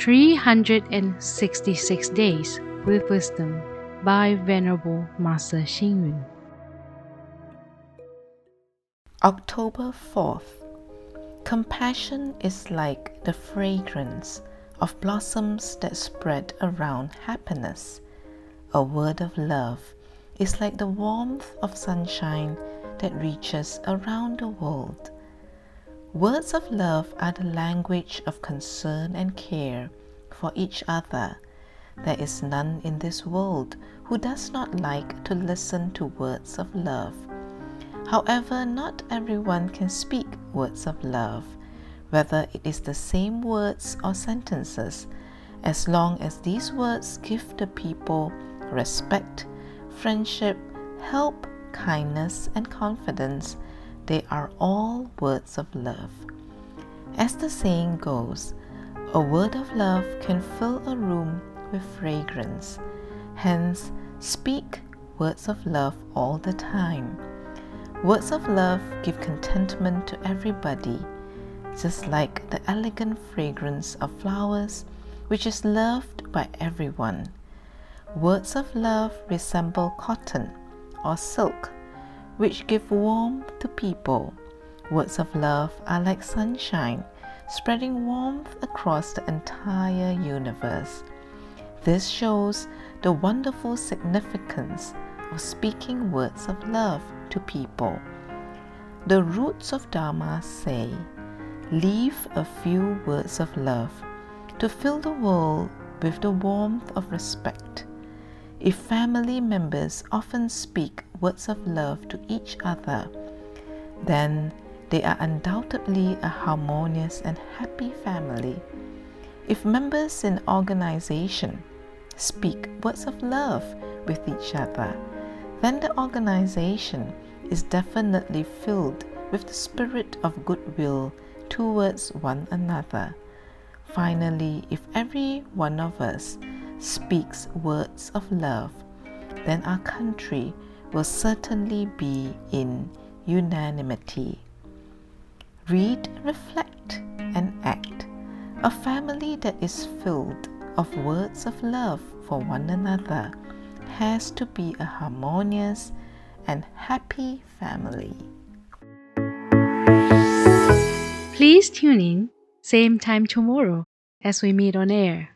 366 Days with Wisdom by Venerable Master Xing Yun. October 4th. Compassion is like the fragrance of blossoms that spread around happiness. A word of love is like the warmth of sunshine that reaches around the world. Words of love are the language of concern and care for each other. There is none in this world who does not like to listen to words of love. However, not everyone can speak words of love, whether it is the same words or sentences, as long as these words give the people respect, friendship, help, kindness, and confidence they are all words of love. As the saying goes, a word of love can fill a room with fragrance. Hence, speak words of love all the time. Words of love give contentment to everybody, just like the elegant fragrance of flowers, which is loved by everyone. Words of love resemble cotton or silk which give warmth to people. Words of love are like sunshine, spreading warmth across the entire universe. This shows the wonderful significance of speaking words of love to people. The roots of Dharma say, Leave a few words of love to fill the world with the warmth of respect. If family members often speak words of love to each other, then they are undoubtedly a harmonious and happy family. If members in organization speak words of love with each other, then the organization is definitely filled with the spirit of goodwill towards one another. Finally, if every one of us speaks words of love, then our country will certainly be in unanimity. Read, reflect, and act. A family that is filled of words of love for one another has to be a harmonious and happy family. Please tune in, same time tomorrow as we meet on air.